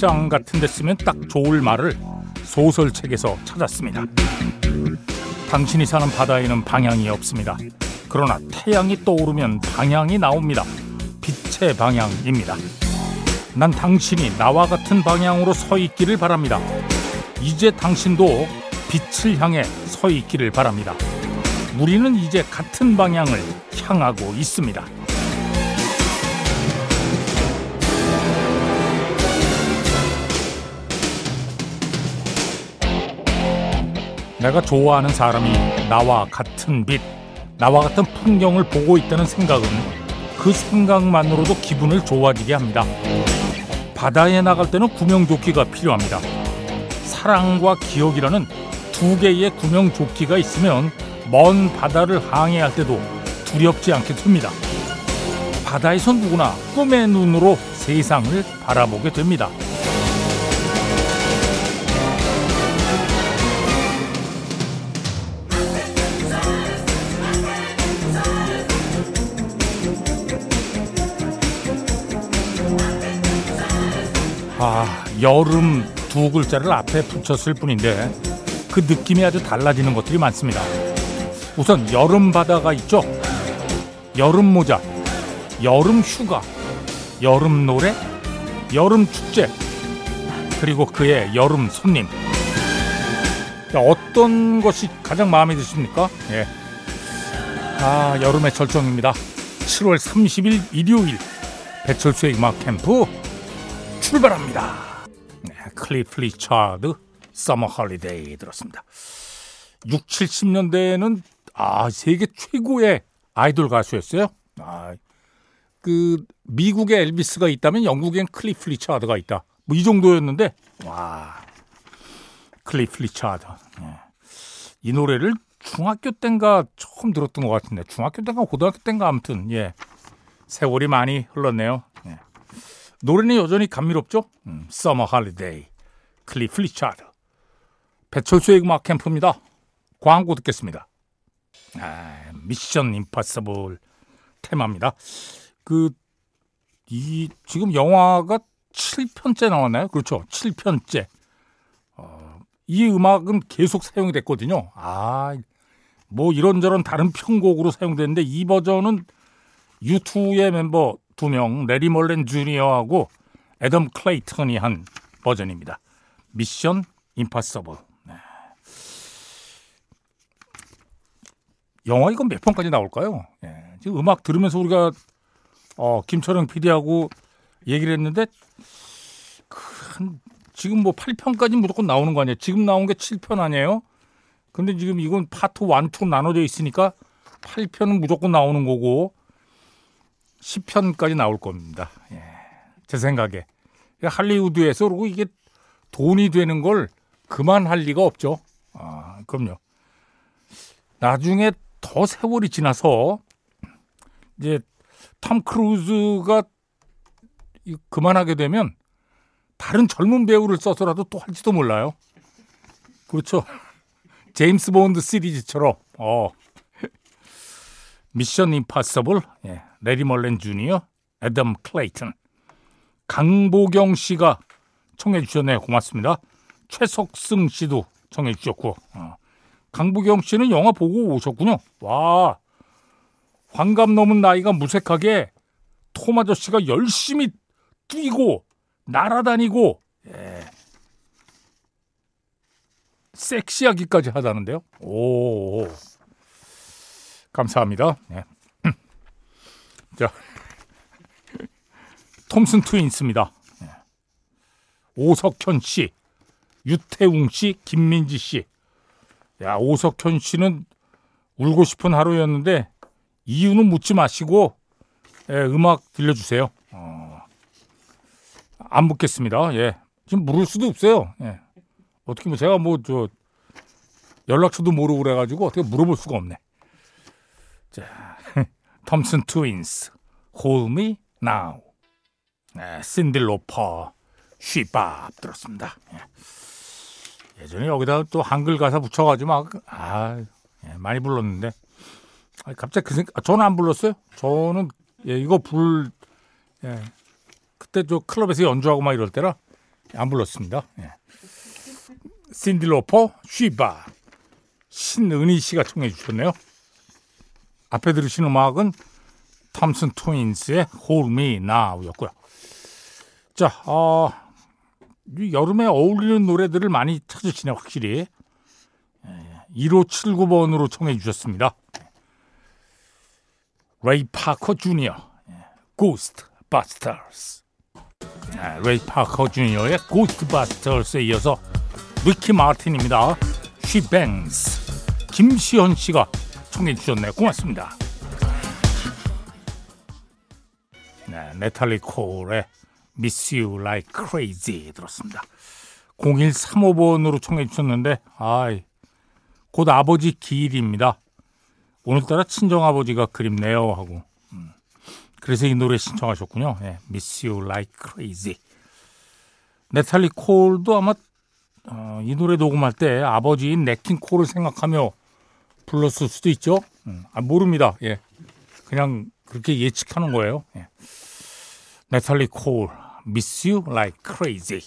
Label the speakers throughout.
Speaker 1: 청첩장 같은 데 쓰면 딱 좋을 말을 소설책에서 찾았습니다. 당신이 사는 바다에는 방향이 없습니다. 그러나 태양이 떠오르면 방향이 나옵니다. 빛의 방향입니다. 난 당신이 나와 같은 방향으로 서 있기를 바랍니다. 이제 당신도 빛을 향해 서 있기를 바랍니다. 우리는 이제 같은 방향을 향하고 있습니다. 내가 좋아하는 사람이 나와 같은 빛, 나와 같은 풍경을 보고 있다는 생각은 그 생각만으로도 기분을 좋아지게 합니다. 바다에 나갈 때는 구명조끼가 필요합니다. 사랑과 기억이라는 두 개의 구명조끼가 있으면 먼 바다를 항해할 때도 두렵지 않게 됩니다. 바다에서 누구나 꿈의 눈으로 세상을 바라보게 됩니다. 여름 두 글자를 앞에 붙였을 뿐인데 그 느낌이 아주 달라지는 것들이 많습니다. 우선 여름 바다가 있죠. 여름 모자, 여름 휴가, 여름 노래, 여름 축제, 그리고 그의 여름 손님. 어떤 것이 가장 마음에 드십니까? 예. 아, 여름의 절정입니다. 7월 30일 일요일 배철수의 음악 캠프 출발합니다. 네, 클리프 리차드 Summer Holiday 들었습니다. 6, 70년대에는 아, 세계 최고의 아이돌 가수였어요. 아, 그 미국에 엘비스가 있다면 영국엔 클리프 리차드가 있다. 뭐 이 정도였는데 와. 클리프 리차드. 네. 이 노래를 중학교 땐가 처음 들었던 것 같은데 중학교 땐가 고등학교 땐가 아무튼 예. 세월이 많이 흘렀네요. 예. 노래는 여전히 감미롭죠? 음, Summer Holiday 클리프 리차드 배철수의 음악 캠프입니다. 광고 듣겠습니다. 아, Mission Impossible 테마입니다. 그, 이, 지금 영화가 7편째 나왔나요? 그렇죠. 7편째. 어, 이 음악은 계속 사용이 됐거든요. 아, 뭐 이런저런 다른 편곡으로 사용됐는데 이 버전은 U2의 멤버 두 명, 레리 몰렌 주니어하고 애덤 클레이턴이 한 버전입니다. 미션 임파서블. 네. 영화 이건 몇 편까지 나올까요? 예. 지금 음악 들으면서 우리가 어, 김철영 PD하고 얘기를 했는데 그, 한, 지금 뭐 8편까지 무조건 나오는 거 아니에요? 지금 나온 게 7편 아니에요? 근데 지금 이건 파트 1, 2 나눠져 있으니까 8편은 무조건 나오는 거고 10편까지 나올 겁니다. 예. 제 생각에. 할리우드에서 그리고 이게 돈이 되는 걸 그만할 리가 없죠. 아, 그럼요. 나중에 더 세월이 지나서 이제 톰 크루즈가 그만하게 되면 다른 젊은 배우를 써서라도 또 할지도 몰라요. 그렇죠. 제임스 본드 시리즈처럼 어. Mission Impossible 예. 레리 멀렌 주니어 애덤 클레이튼 강보경 씨가 청해 주셨네요. 고맙습니다. 최석승 씨도 청해 주셨고 어. 강보경 씨는 영화 보고 오셨군요. 와 환갑 넘은 나이가 무색하게 톰 아저씨가 열심히 뛰고 날아다니고 예. 섹시하기까지 하다는데요. 오 감사합니다. 네. 자 톰슨 트윈스입니다. 네. 오석현 씨, 유태웅 씨, 김민지 씨. 야 오석현 씨는 울고 싶은 하루였는데 이유는 묻지 마시고 예, 음악 들려주세요. 어, 안 묻겠습니다. 예, 지금 물을 수도 없어요. 예. 어떻게 뭐 제가 뭐 저 연락처도 모르고 그래가지고 어떻게 물어볼 수가 없네. 자, 톰슨 트윈스, Hold Me Now. 네, 신디 로퍼, 쉬밥 들었습니다. 예. 예전에 여기다 또 한글 가사 붙여가지고 막, 아, 예, 많이 불렀는데. 아, 갑자기 그 생각, 아, 저는 안 불렀어요. 저는, 예, 이거 불, 예, 그때 저 클럽에서 연주하고 막 이럴 때라 안 불렀습니다. 예. 신디로퍼 쉬바 신은희 씨가 청해 주셨네요. 앞에 들으신 음악은 탐슨 트윈스의 Hold Me Now였고요. 자, 어, 여름에 어울리는 노래들을 많이 찾으시네요, 확실히. 1579번으로 청해 주셨습니다. 레이 파커 주니어, Ghost Busters. 레이 파커 주니어의 Ghost Busters에 이어서 리키 마틴입니다. She. 김시현 씨가 청해 주셨네요. 고맙습니다. 네, 네탈리 콜의 Miss You Like Crazy 들었습니다. 0135번으로 청해 주셨는데 아이 곧 아버지 기일입니다. 오늘따라 친정아버지가 그립네요 하고 음. 그래서 이 노래 신청하셨군요. 네, Miss You Like Crazy. 네탈리 콜도 아마 어, 이 노래 녹음할 때 아버지인 네킹 콜을 생각하며 불렀을 수도 있죠. 음, 아, 모릅니다. 예, 그냥 그렇게 예측하는 거예요. 예. 네탈리 콜, Miss You Like Crazy.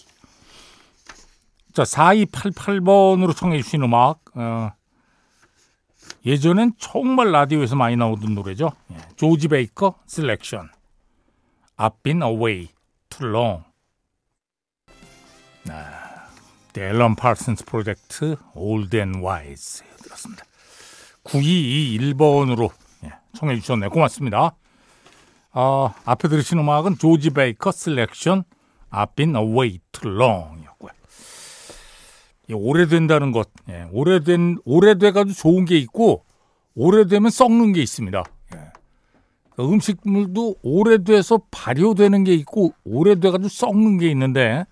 Speaker 1: 자, 4288번으로 청해 주신 음악. 어, 예전엔 정말 라디오에서 많이 나오던 노래죠. 예, 조지 베이커 셀렉션. I've been away too long. 아, 앨런 파슨스 프로젝트 Old and Wise 들었습니다. 9221번으로 예, 청해 주셨네요. 고맙습니다. 어, 앞에 들으신 음악은 조지 베이커 셀렉션 I've been away too long 이었고요. 오래된다는 것, 예, 오래된, 오래돼가지고 좋은 게 있고, 오래되면 썩는 게 있습니다. 예. 음식물도 오래돼서 발효되는 게 있고, 오래돼가지고 썩는 게 있는데,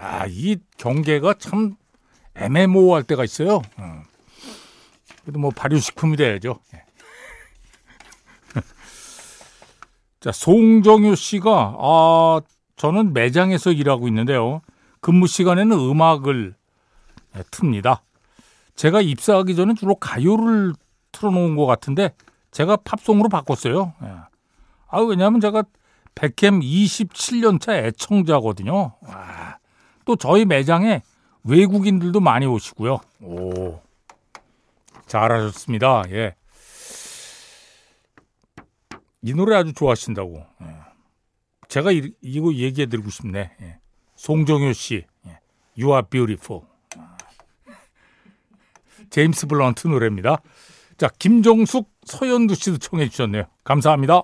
Speaker 1: 야, 이 경계가 참 애매모호할 때가 있어요. 어. 그래도 뭐 발효식품이 돼야죠. 예. 자, 송정효 씨가, 아, 저는 매장에서 일하고 있는데요. 근무 시간에는 음악을 네, 틉니다. 제가 입사하기 전에 주로 가요를 틀어놓은 것 같은데 제가 팝송으로 바꿨어요. 예. 아 왜냐하면 제가 백캠 27년차 애청자거든요. 와, 또 저희 매장에 외국인들도 많이 오시고요. 오, 잘하셨습니다. 예. 이 노래 아주 좋아하신다고. 예. 제가 이, 이거 얘기해 드리고 싶네. 예. 송정효 씨, 예. You are beautiful. 제임스 블런트 노래입니다. 자, 김종숙, 서현두 씨도 청해 주셨네요. 감사합니다.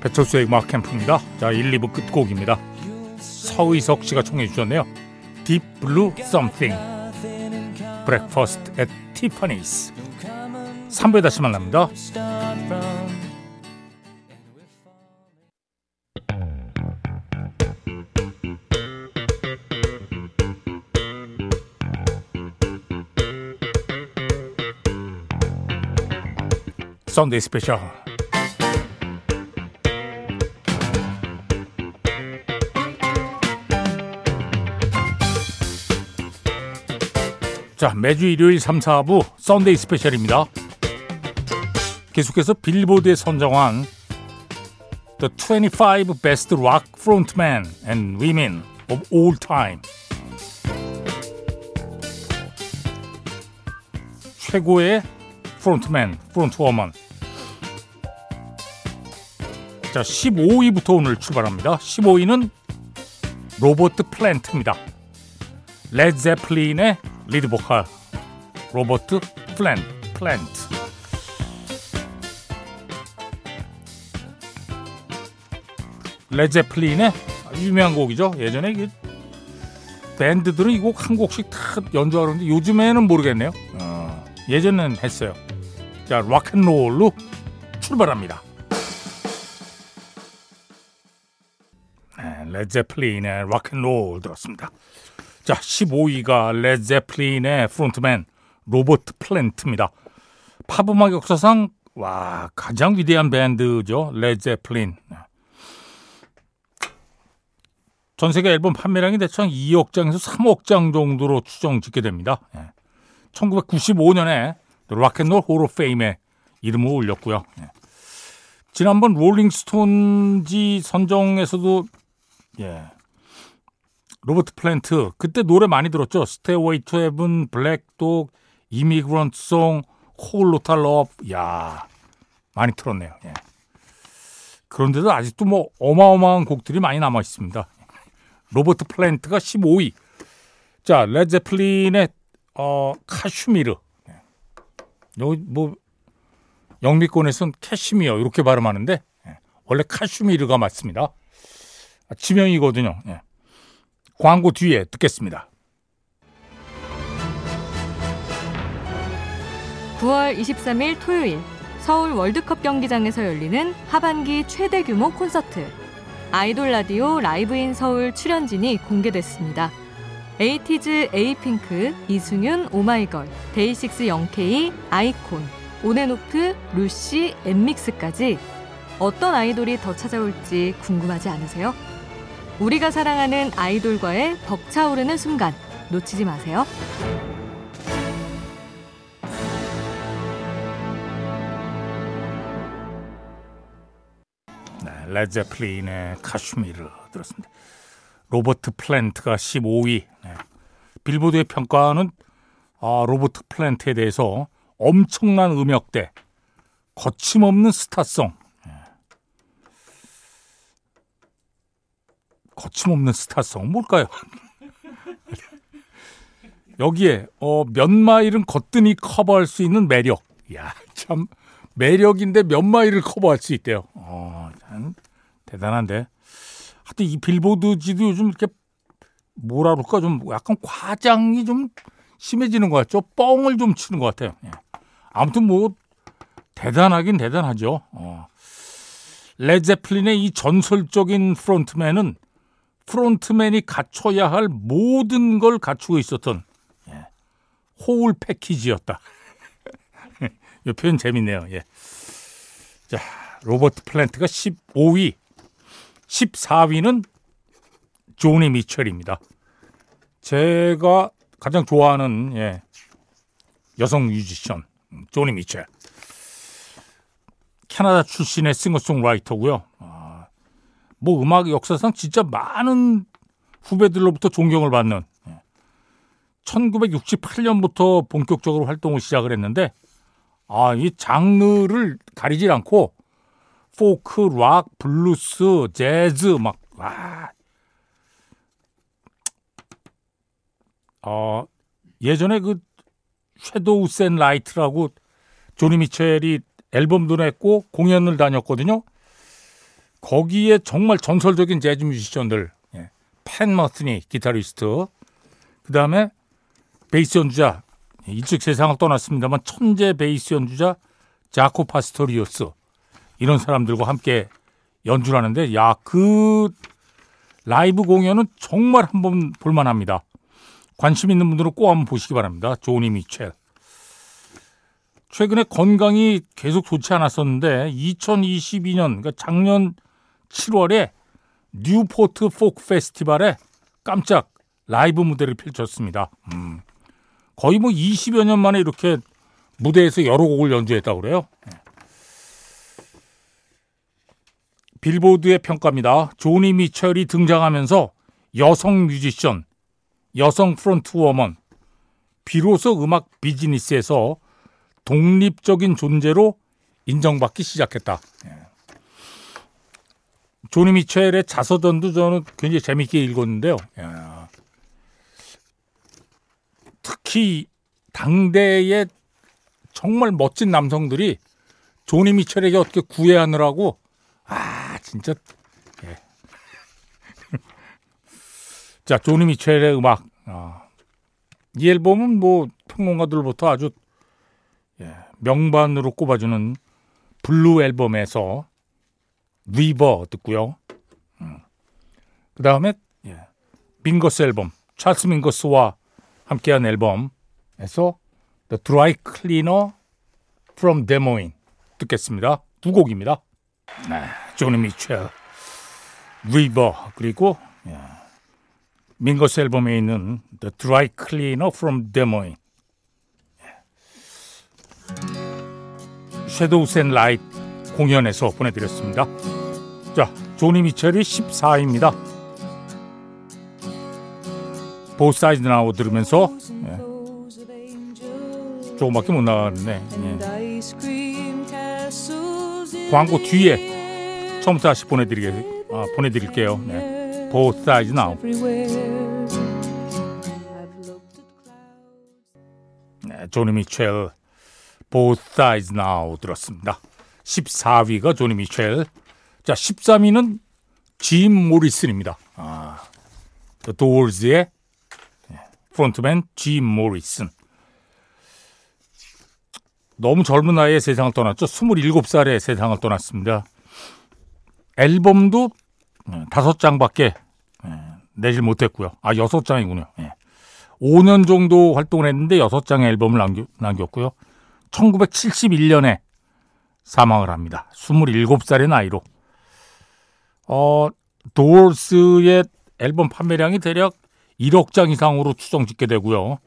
Speaker 1: 배철수의 음악 캠프입니다. 자, 1, 2부 끝곡입니다. 서의석 씨가 청해 주셨네요. Deep Blue Something. Breakfast at Tiffany's. 3부에 다시 만납니다. 썬데이 스페셜 자 매주 일요일 3, 4부 썬데이 스페셜입니다 계속해서 빌보드에 선정한 The 25 Best Rock Frontmen and Women of All Time 최고의 frontman, frontwoman 자, 15위부터 오늘 출발합니다. 15위는 로버트 플랜트입니다. 레드 제플린의 리드 보컬 로버트 플랜 플랜트. 레드 제플린의 유명한 곡이죠. 예전에 이 밴드들은 이 곡 한 곡씩 다 연주하는데 요즘에는 모르겠네요. 어, 예전엔 했어요. 자, Rock and Roll로 출발합니다. 레제플린의 Rock and Roll 들었습니다. 자, 15위가 레제플린의 frontman 로버트 플랜트입니다. 팝음악 역사상 와 가장 위대한 밴드죠. 레제플린. 전 세계 앨범 판매량이 대충 2억 장에서 3억 장 정도로 추정 집계됩니다. 1995년에 락앤롤 호로 페임에 이름을 올렸고요. 지난번 롤링스톤지 선정에서도 예. 로버트 플랜트 그때 노래 많이 들었죠. Stairway to Heaven, Black Dog, Immigrant Song, Whole Lotta Love. 야. 많이 틀었네요. 예. 그런데도 아직도 뭐 어마어마한 곡들이 많이 남아 있습니다. 로버트 플랜트가 15위. 자, 레제플린의 어, 카슈미르. 네. 여기 뭐 영미권에서는 캐시미어 이렇게 발음하는데 예. 원래 카슈미르가 맞습니다. 지명이거든요. 예. 광고 뒤에 듣겠습니다.
Speaker 2: 9월 23일 토요일 서울 월드컵 경기장에서 열리는 하반기 최대 규모 콘서트 Idol Radio Live in Seoul 출연진이 공개됐습니다. 에이티즈 에이핑크, 이승윤, 오마이걸, 데이식스 영케이, 아이콘, 온앤오프, 루시, 엠믹스까지 어떤 아이돌이 더 찾아올지 궁금하지 않으세요? 우리가 사랑하는 아이돌과의 벅차오르는 순간 놓치지 마세요.
Speaker 1: 네, 레제플린의 카슈미르 들었습니다. 로버트 플랜트가 15위. 네. 빌보드의 평가는 아, 로버트 플랜트에 대해서 엄청난 음역대, 거침없는 스타성. 거침없는 스타성 뭘까요? 여기에 어, 몇 마일은 거뜬히 커버할 수 있는 매력. 야, 참 매력인데 몇 마일을 커버할 수 있대요. 어, 참 대단한데. 하여튼 이 빌보드지도 요즘 이렇게 뭐라 그럴까 좀 약간 과장이 좀 심해지는 것 같죠. 뻥을 좀 치는 것 같아요. 예. 아무튼 뭐 대단하긴 대단하죠. 어. 레제플린의 이 전설적인 frontman은 frontman이 갖춰야 할 모든 걸 갖추고 있었던 예. whole package였다. 이 표현 재밌네요. 예. 자, 로버트 플랜트가 15위 14위는 조니 미첼입니다. 제가 가장 좋아하는 예, 여성 뮤지션 조니 미첼. 캐나다 출신의 싱어송라이터고요. 아, 뭐 음악 역사상 진짜 많은 후배들로부터 존경을 받는 예. 1968년부터 본격적으로 활동을 시작을 했는데 아, 이 장르를 가리질 않고 포크, 락, 블루스, 재즈 막 와. 어, 예전에 그 Shadows and Light라고 조니 미첼이 앨범도 냈고 공연을 다녔거든요. 거기에 정말 전설적인 재즈 뮤지션들, 예. 팻 메시니 기타리스트, 그 다음에 베이스 연주자, 이쪽 세상을 떠났습니다만 천재 베이스 연주자 자코 파스토리우스, 이런 사람들과 함께 연주를 하는데 야 그 라이브 공연은 정말 한번 볼만합니다. 관심 있는 분들은 꼭 한번 보시기 바랍니다. 조니 미첼. 최근에 건강이 계속 좋지 않았었는데 2022년 그러니까 작년 7월에 뉴포트 포크 페스티벌에 깜짝 라이브 무대를 펼쳤습니다. 음. 거의 뭐 20여 년 만에 이렇게 무대에서 여러 곡을 연주했다고 그래요. 네. 빌보드의 평가입니다. 조니 미첼이 등장하면서 여성 뮤지션, 여성 frontwoman, 비로소 음악 비즈니스에서 독립적인 존재로 인정받기 시작했다. 예. 조니 미첼의 자서전도 저는 굉장히 재밌게 읽었는데요. 특히 당대의 정말 멋진 남성들이 조니 미첼에게 어떻게 구애하느라고 아, 진짜. 예. 자, 조니 미첼의 음악. 아, 이 앨범은 뭐 평론가들부터 아주 예, 명반으로 꼽아주는 Blue 앨범에서 River 듣고요. 음. 그 다음에 예, 밍거스 앨범, 찰스 밍거스와 함께한 앨범에서 The Dry Cleaner from Des Moines 듣겠습니다. 두 곡입니다. 네, 조니 미첼, River 그리고 예, 밍거스 앨범에 있는 The Dry Cleaner from Des Moines. Shadows and Light 공연에서 보내드렸습니다. 자, 조니 미첼이 14위입니다. 보사이즈 나오 들으면서 예. 조금밖에 못 나갔네. 예. 광고 뒤에 처음부터 다시 보내드리게 아, 보내드릴게요. 네. Sides now. 네, 조니 미첼 Both sides 들었습니다. 14위가 조니 미첼. 자, 13위는 짐 모리슨입니다. 아, The Doors의 프론트맨 짐 모리슨. 너무 젊은 나이에 세상을 떠났죠. 27살에 세상을 떠났습니다. 앨범도 다섯 장밖에 내질 못했고요. 아, 여섯 장이군요. 5년 정도 활동을 했는데 여섯 장의 앨범을 남겨, 남겼고요. 1971년에 사망을 합니다. 27살의 나이로. 어, 도얼스의 앨범 판매량이 대략 1억 장 이상으로 추정짓게 되고요.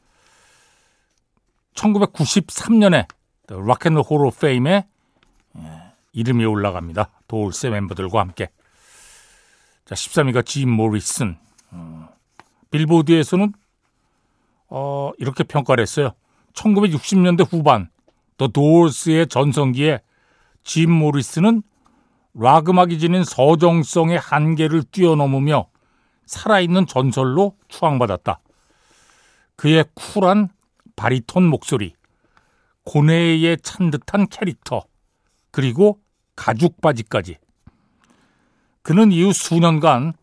Speaker 1: 1993년에 락앤롤 호로 페임에 이름이 올라갑니다. 도울세 멤버들과 함께. 자, 13위가 짐 모리슨. 어, 빌보드에서는 어, 이렇게 평가를 했어요. 1960년대 후반 더 도울스의 전성기에 짐 모리슨은 락 음악이 지닌 서정성의 한계를 뛰어넘으며 살아있는 전설로 추앙받았다. 그의 쿨한 바리톤 목소리, 고뇌에 찬 듯한 캐릭터, 그리고 가죽 바지까지. 그는 이후 수년간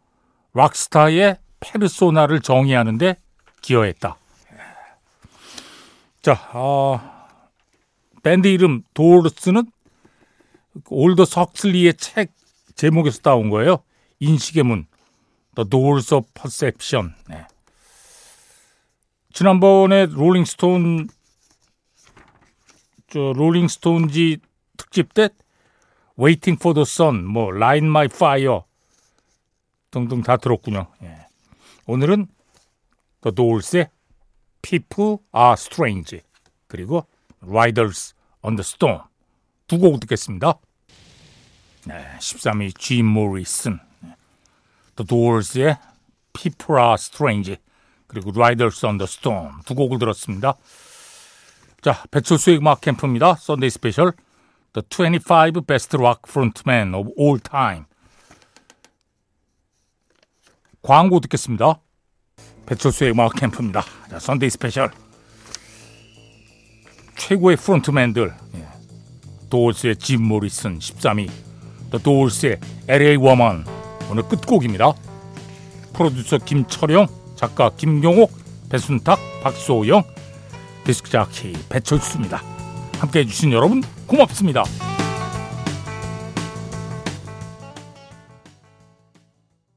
Speaker 1: 락스타의 페르소나를 정의하는데 기여했다. 자, 어, 밴드 이름 도르스는 올더 석슬리의 책 제목에서 따온 거예요. 인식의 문, The Doors of Perception. 네. 지난번에 롤링스톤 저 롤링스톤지 특집 때 Waiting for the Sun, 뭐 Line My Fire 등등 다 들었군요. 예. 오늘은 The Doors의 People Are Strange 그리고 Riders on the Storm 두 곡 듣겠습니다. 네, 13위 G. 모리슨 The Doors의 People Are Strange 그리고 Riders on the Storm 두 곡을 들었습니다. 자, 배철수의 음악 캠프입니다. 썬데이 스페셜 The 25 Best Rock Frontmen of All Time 광고 듣겠습니다. 배철수의 음악 캠프입니다. 자, Sunday Special 최고의 frontman들 예. 도어스의 짐 모리슨 13위 더 도울스의 LA 워먼 오늘 끝곡입니다. 프로듀서 김철영 작가 김경옥 배순탁 박소영 디스크 자키 배철수입니다. 함께해 주신 여러분 고맙습니다.